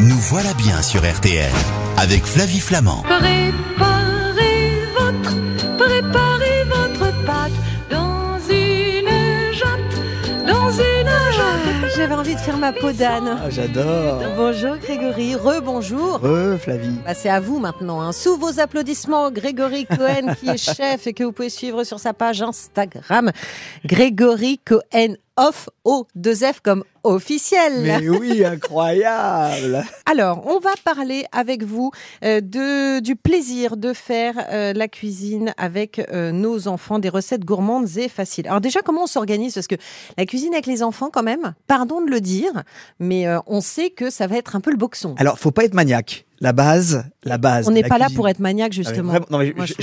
Nous voilà bien sur RTL avec Flavie Flamand. Préparez votre, préparez votre pâte dans une jatte, dans une jatte. J'avais envie de faire ma peau d'âne. Ah, j'adore. Bonjour Grégory, rebonjour. Re, Flavie. Bah, c'est à vous maintenant. hein. Sous vos applaudissements, Grégory Cohen, qui est chef et que vous pouvez suivre sur sa page Instagram. Grégory Cohen off o 2 F comme officiel. Mais oui, incroyable. Alors, on va parler avec vous euh, de, du plaisir de faire euh, la cuisine avec euh, nos enfants, des recettes gourmandes et faciles. Alors déjà, comment on s'organise? Parce que la cuisine avec les enfants, quand même, pardon de le dire, mais on sait que ça va être un peu le boxon. Alors, faut pas être maniaque. La base, la base. on n'est pas là pour être maniaque, Ah, justement.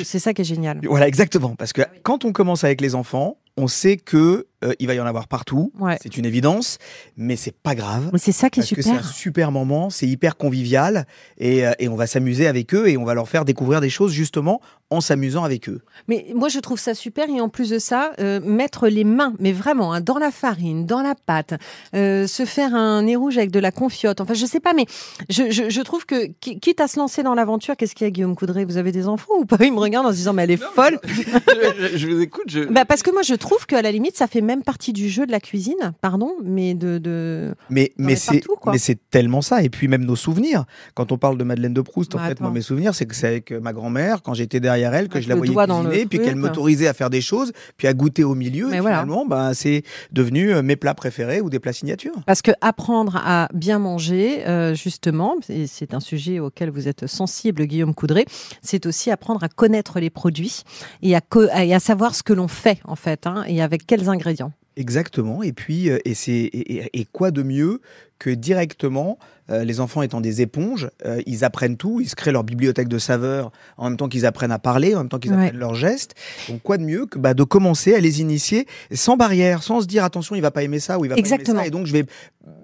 c'est ça qui est génial. Voilà, exactement. Parce que quand on commence avec les enfants, on sait que euh, il va y en avoir partout. Ouais. C'est une évidence, mais c'est pas grave. C'est ça qui est Parce que c'est un super. super moment, c'est hyper convivial et, euh, et on va s'amuser avec eux et on va leur faire découvrir des choses justement en s'amusant avec eux. Mais moi, je trouve ça super. Et en plus de ça, euh, mettre les mains, mais vraiment, hein, dans la farine, dans la pâte, euh, se faire un nez rouge avec de la confiote. Enfin, je sais pas, mais je, je, je trouve que, qui- quitte à se lancer dans l'aventure, qu'est-ce qu'il y a, Guillaume Coudray? Vous avez des enfants ou pas? Il me regarde en se disant, mais elle est folle. je, je vous écoute. Je... Bah, parce que moi, je trouve qu'à la limite, ça fait même partie du jeu de la cuisine, pardon, mais de. de... Mais, mais c'est partout, quoi. mais c'est tellement ça. Et puis même nos souvenirs. Quand on parle de Madeleine de Proust, en Bah, fait, moi, mes souvenirs, c'est que c'est avec ma grand-mère, quand j'étais derrière elle, que Avec je la voyais cuisiner, puis qu'elle m'autorisait à faire des choses, puis à goûter au milieu. Mais et voilà. finalement, bah, c'est devenu euh, mes plats préférés ou des plats signatures. Parce que apprendre à bien manger, euh, justement, et c'est un sujet auquel vous êtes sensible, Guillaume Coudray, c'est aussi apprendre à connaître les produits et à, co- et à savoir ce que l'on fait, en fait, hein, et avec quels ingrédients. Exactement. Et puis, euh, et, c'est, et, et- et quoi de mieux que directement, euh, les enfants étant des éponges, euh, ils apprennent tout, ils se créent leur bibliothèque de saveurs en même temps qu'ils apprennent à parler, en même temps qu'ils Ouais. apprennent leurs gestes. Donc, quoi de mieux que bah, de commencer à les initier sans barrière, sans se dire attention, il va pas aimer ça ou il va Exactement. pas aimer ça. Et donc, je vais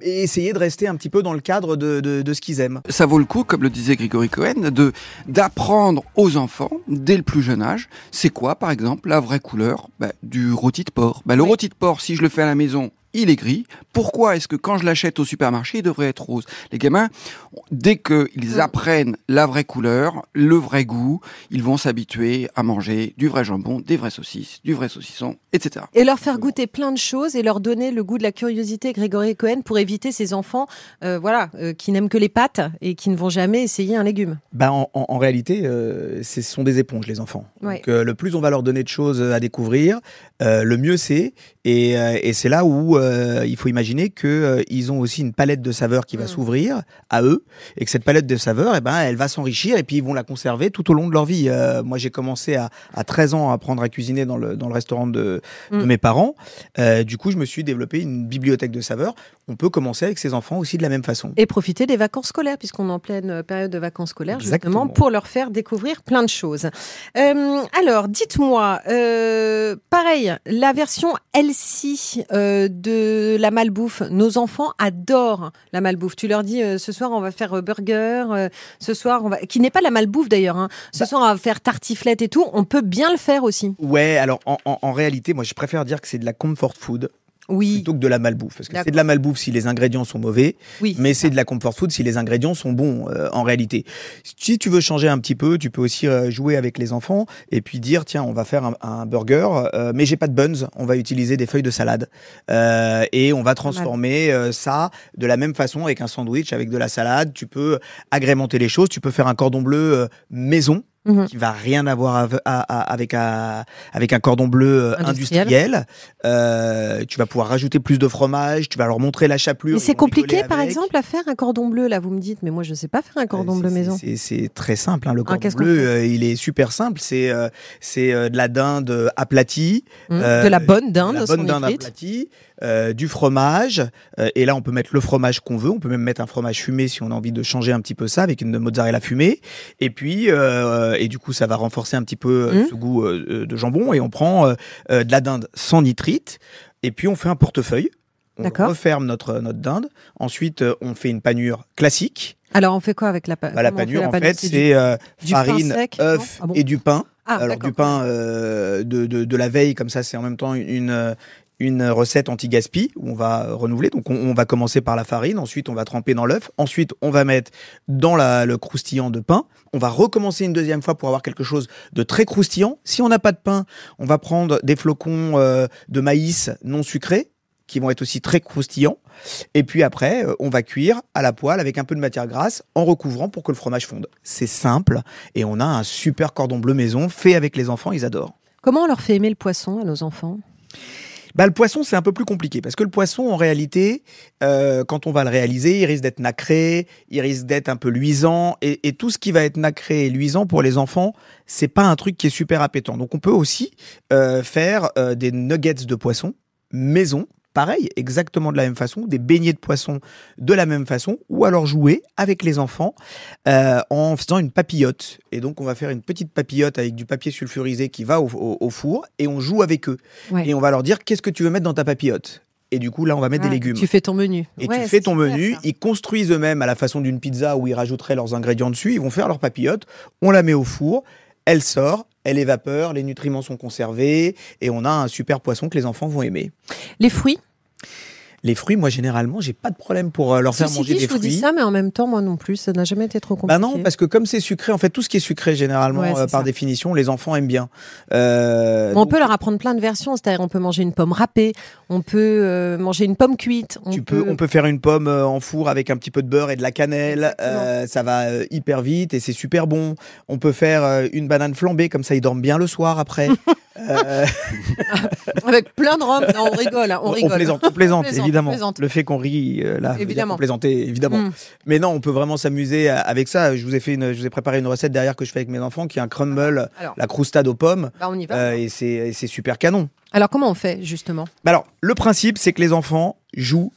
essayer de rester un petit peu dans le cadre de, de, de ce qu'ils aiment. Ça vaut le coup, comme le disait Grégory Cohen, de d'apprendre aux enfants dès le plus jeune âge. C'est quoi, par exemple, la vraie couleur Bah, du rôti de porc. Bah, le Oui. rôti de porc, si je le fais à la maison, il est gris. Pourquoi est-ce que quand je l'achète au supermarché, il devrait être rose? Les gamins, dès qu'ils Mm. apprennent la vraie couleur, le vrai goût, ils vont s'habituer à manger du vrai jambon, des vraies saucisses, du vrai saucisson, etc. Et leur faire goûter plein de choses et leur donner le goût de la curiosité, Grégory Cohen, pour éviter ces enfants euh, voilà, euh, qui n'aiment que les pâtes et qui ne vont jamais essayer un légume. Bah, en, en- en réalité, euh, ce sont des éponges, les enfants. Ouais. Donc, euh, le plus on va leur donner de choses à découvrir, euh, le mieux c'est. Et, euh, et c'est là où euh, il faut imaginer que euh, ils ont aussi une palette de saveurs qui va Mm. s'ouvrir à eux, et que cette palette de saveurs, eh ben, elle va s'enrichir, et puis ils vont la conserver tout au long de leur vie. Euh, moi, j'ai commencé à, à 13 ans à apprendre à cuisiner dans le, dans le restaurant de, de Mm. mes parents. Du coup, je me suis développé une bibliothèque de saveurs. On peut commencer avec ses enfants aussi de la même façon. Et profiter des vacances scolaires, puisqu'on est en pleine période de vacances scolaires, Exactement. justement, pour leur faire découvrir plein de choses. Alors, dites-moi, pareil, la version LC euh, de la malbouffe, nos enfants adorent la malbouffe. Tu leur dis, euh, ce soir, on va faire euh, burger, euh, ce soir, on va... qui n'est pas la malbouffe d'ailleurs, hein. ce Bah soir, on va faire tartiflette et tout, on peut bien le faire aussi. Ouais, alors en, en- en réalité, moi je préfère dire que c'est de la comfort food Oui, plutôt que de la malbouffe. Parce que c'est de la malbouffe si les ingrédients sont mauvais, oui. mais c'est de la comfort food si les ingrédients sont bons euh, en réalité. Si tu veux changer un petit peu, tu peux aussi euh, jouer avec les enfants et puis dire tiens, on va faire un, un burger, euh, mais j'ai pas de buns, on va utiliser des feuilles de salade Euh, et on va transformer euh, ça de la même façon avec un sandwich avec de la salade. Tu peux agrémenter les choses, tu peux faire un cordon bleu euh, maison Mhm. qui va rien avoir ave- à- à- avec un avec un cordon bleu euh, Industriel. industriel. Euh, tu vas pouvoir rajouter plus de fromage, tu vas leur montrer la chapelure. Mais c'est compliqué, par exemple, à faire un cordon bleu, là, vous me dites, mais moi, je ne sais pas faire un cordon Euh, bleu c'est- maison. c'est- très simple. hein, le Ah, cordon bleu, il est super simple. C'est c'est de la dinde aplatie, euh, de la bonne de dinde, la son bonne dinde aplatie, euh, du fromage. euh, et là, on peut mettre le fromage qu'on veut. On peut même mettre un fromage fumé si on a envie de changer un petit peu ça avec une mozzarella fumée. Et puis, euh, et du coup, ça va renforcer un petit peu euh, Mhm. ce goût euh, euh, de jambon. Et on prend euh, euh, de la dinde sans nitrite. Et puis, on fait un portefeuille. On referme notre, notre dinde. Ensuite, euh, on fait une panure classique. Alors, on fait quoi avec la, pa- Bah, la panure, en panure? fait, c'est euh, farine, œuf Ah bon? et du pain. Ah, Alors du pain euh, de, de, de la veille, comme ça, c'est en même temps une, une, recette anti-gaspi où on va renouveler. Donc on, va commencer par la farine, ensuite on va tremper dans l'œuf, ensuite on va mettre dans le croustillant de pain. On va recommencer une deuxième fois pour avoir quelque chose de très croustillant. Si on n'a pas de pain, on va prendre des flocons euh, de maïs non sucrés qui vont être aussi très croustillants. Et puis après, euh, on va cuire à la poêle avec un peu de matière grasse en recouvrant pour que le fromage fonde. C'est simple et on a un super cordon bleu maison fait avec les enfants, ils adorent. Comment on leur fait aimer le poisson à nos enfants? Bah, le poisson, c'est un peu plus compliqué parce que le poisson, en réalité, euh, quand on va le réaliser, il risque d'être nacré, il risque d'être un peu luisant et, tout ce qui va être nacré et luisant pour les enfants, c'est pas un truc qui est super appétant. Donc, on peut aussi euh, faire euh, des nuggets de poisson maison. Pareil, exactement de la même façon, des beignets de poisson de la même façon, ou alors jouer avec les enfants euh, en faisant une papillote. Et donc, on va faire une petite papillote avec du papier sulfurisé qui va au, au- au four et on joue avec eux. Ouais. Et on va leur dire qu'est-ce que tu veux mettre dans ta papillote? Et du coup, là, on va mettre Ah, des légumes. Tu fais ton menu. Et Ouais, tu fais ton menu. ça. Ils construisent eux-mêmes à la façon d'une pizza où ils rajouteraient leurs ingrédients dessus. Ils vont faire leur papillote. On la met au four. Elle sort. Elle évapore. Les nutriments sont conservés. Et on a un super poisson que les enfants vont aimer. Les fruits? Les fruits, moi, généralement, j'ai pas de problème pour euh, leur faire manger dit, des je vous dis fruits. ça, mais en même temps, moi non plus, ça n'a jamais été trop compliqué. Bah non, parce que comme c'est sucré, en fait, tout ce qui est sucré, généralement, Ouais, euh, par ça. définition, les enfants aiment bien. Euh, on donc, peut leur apprendre plein de versions, c'est-à-dire on peut manger une pomme râpée, on peut euh, manger une pomme cuite, on Tu peux, on peut faire une pomme euh, en four avec un petit peu de beurre et de la cannelle. Euh, ça va hyper vite et c'est super bon. On peut faire une banane flambée comme ça ils dorment bien le soir après. Euh, avec plein de rhum. Non, on rigole, hein, on rigole. plaisante, on plaisante, On plaisante, évidemment. on plaisante. Le fait qu'on rit euh, là, Évidemment. qu'on plaisantait, évidemment. Mm. Mais non, on peut vraiment s'amuser avec ça. Je vous ai fait une, je vous ai préparé une recette derrière que je fais avec mes enfants qui est un crumble, Alors, la croustade aux pommes. bah, on y va. euh, et c'est et c'est super canon. Alors comment on fait justement? Bah alors, le principe, c'est que les enfants jouent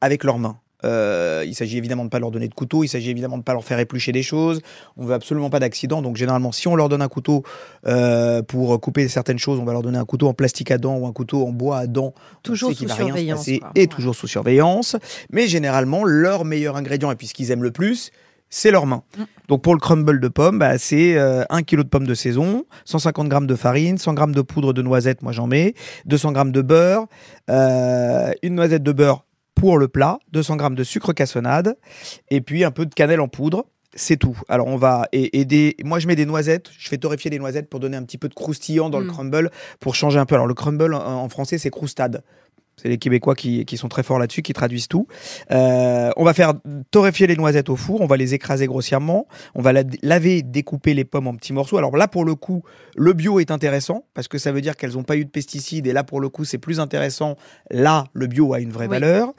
avec leurs mains. Euh, il s'agit évidemment de pas leur donner de couteau, il s'agit évidemment de pas leur faire éplucher des choses. On veut absolument pas d'accident. Donc généralement, si on leur donne un couteau euh, pour couper certaines choses, on va leur donner un couteau en plastique à dents ou un couteau en bois à dents. Toujours sous surveillance, passer. Et Ouais. toujours sous surveillance. Mais généralement, leur meilleur ingrédient et puis ce qu'ils aiment le plus, c'est leurs mains. Mm. Donc pour le crumble de pommes, bah, c'est euh, 1 kg de pommes de saison, 150 g de farine, 100 g de poudre de noisette, moi j'en mets, 200 g de beurre, euh, une noisette de beurre pour le plat, 200 g de sucre cassonade, et puis un peu de cannelle en poudre. C'est tout. Alors on va et, et des, moi je mets des noisettes, je fais torréfier des noisettes pour donner un petit peu de croustillant dans le Mm. crumble pour changer un peu. Alors le crumble en, en français c'est croustade. C'est les Québécois qui, qui sont très forts là-dessus, qui traduisent tout. Euh, on va faire torréfier les noisettes au four, on va les écraser grossièrement, on va la- laver, découper les pommes en petits morceaux. Alors là, pour le coup, le bio est intéressant parce que ça veut dire qu'elles n'ont pas eu de pesticides et là, pour le coup, c'est plus intéressant. Là, le bio a une vraie Oui. valeur.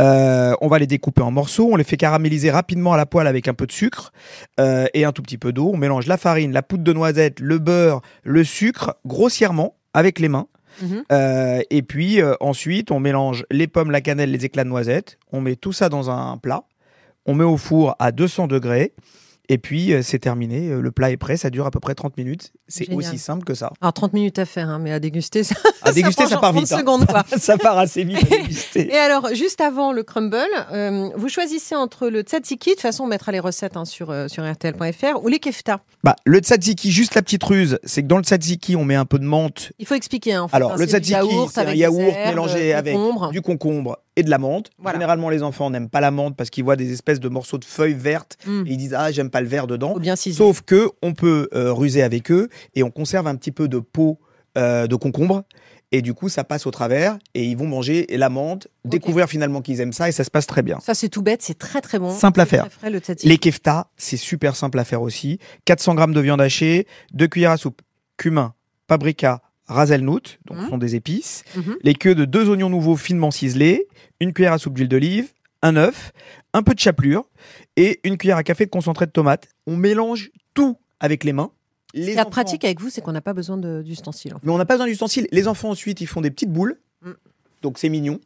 Euh, on va les découper en morceaux, on les fait caraméliser rapidement à la poêle avec un peu de sucre euh, et un tout petit peu d'eau. On mélange la farine, la poudre de noisette, le beurre, le sucre grossièrement avec les mains. Mhm. Euh, et puis euh, ensuite, on mélange les pommes, la cannelle, les éclats de noisettes. On met tout ça dans un plat. On met au four à 200 degrés. Et puis, euh, c'est terminé. Euh, Le plat est prêt. Ça dure à peu près 30 minutes. C'est aussi simple que ça. Alors 30 minutes à faire, hein, mais à déguster, ça, À déguster, ça, part 30 vite. hein. secondes, quoi. ça part assez vite à déguster. Et alors, juste avant le crumble, euh, vous choisissez entre le tzatziki, de toute façon on mettra les recettes hein, sur, euh, sur rtl.fr, ou les kefta. Bah, le tzatziki, juste la petite ruse, c'est que dans le tzatziki, on met un peu de menthe. Il faut expliquer. Hein, en fait, Alors, le tzatziki, c'est un yaourt mélangé avec du concombre et de la menthe. Voilà. Généralement, les enfants n'aiment pas la menthe parce qu'ils voient des espèces de morceaux de feuilles vertes Mm. et ils disent ah j'aime pas le vert dedans. Bien. Sauf que on peut euh, ruser avec eux et on conserve un petit peu de peau euh, de concombre et du coup ça passe au travers et ils vont manger la menthe, découvrir finalement qu'ils aiment ça et ça se passe très bien. Ça c'est tout bête, c'est très très bon. Simple à faire. frais, le. Les kefta, c'est super simple à faire aussi. 400 grammes de viande hachée, 2 cuillères à soupe cumin, paprika, hazelnut, donc ce sont des épices, Mhm. les queues de deux oignons nouveaux finement ciselés, une cuillère à soupe d'huile d'olive, un œuf, un peu de chapelure et une cuillère à café de concentré de tomate. On mélange tout avec les mains. Les enfants- pratique avec vous, c'est qu'on n'a pas besoin d'ustensiles. en fait. Mais on n'a pas besoin d'ustensiles. Les enfants ensuite, ils font des petites boules. Mm. Donc c'est mignon.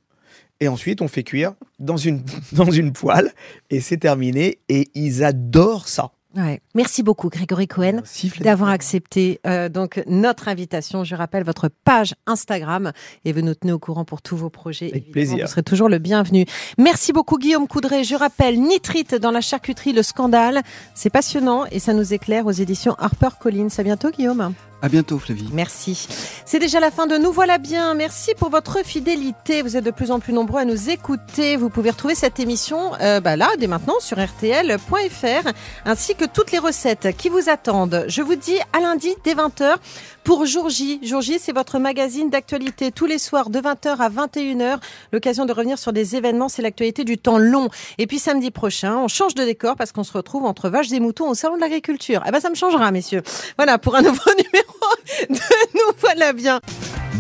Et ensuite, on fait cuire dans une, dans une poêle et c'est terminé. Et ils adorent ça. Ouais. Merci beaucoup Grégory Cohen. D'avoir accepté euh, donc notre invitation. Je rappelle votre page Instagram et vous nous tenez au courant pour tous vos projets. Avec Évidemment, plaisir. Vous serez toujours le bienvenu. Merci beaucoup Guillaume Coudray. Je rappelle Nitrite dans la charcuterie, le scandale. C'est passionnant et ça nous éclaire aux éditions HarperCollins. À bientôt Guillaume. À bientôt, Flavie. Merci. C'est déjà la fin de Nous voilà bien. Merci pour votre fidélité. Vous êtes de plus en plus nombreux à nous écouter. Vous pouvez retrouver cette émission euh, bah là, dès maintenant, sur rtl.fr, ainsi que toutes les recettes qui vous attendent. Je vous dis à lundi dès 20h pour Jour J. Jour J, c'est votre magazine d'actualité tous les soirs de 20h à 21h. L'occasion de revenir sur des événements, c'est l'actualité du temps long. Et puis samedi prochain, on change de décor parce qu'on se retrouve entre vaches et moutons au salon de l'agriculture. Eh ben ça me changera, messieurs. Voilà pour un nouveau numéro de Nous voilà bien.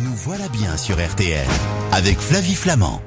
Nous voilà bien sur RTL avec Flavie Flamand.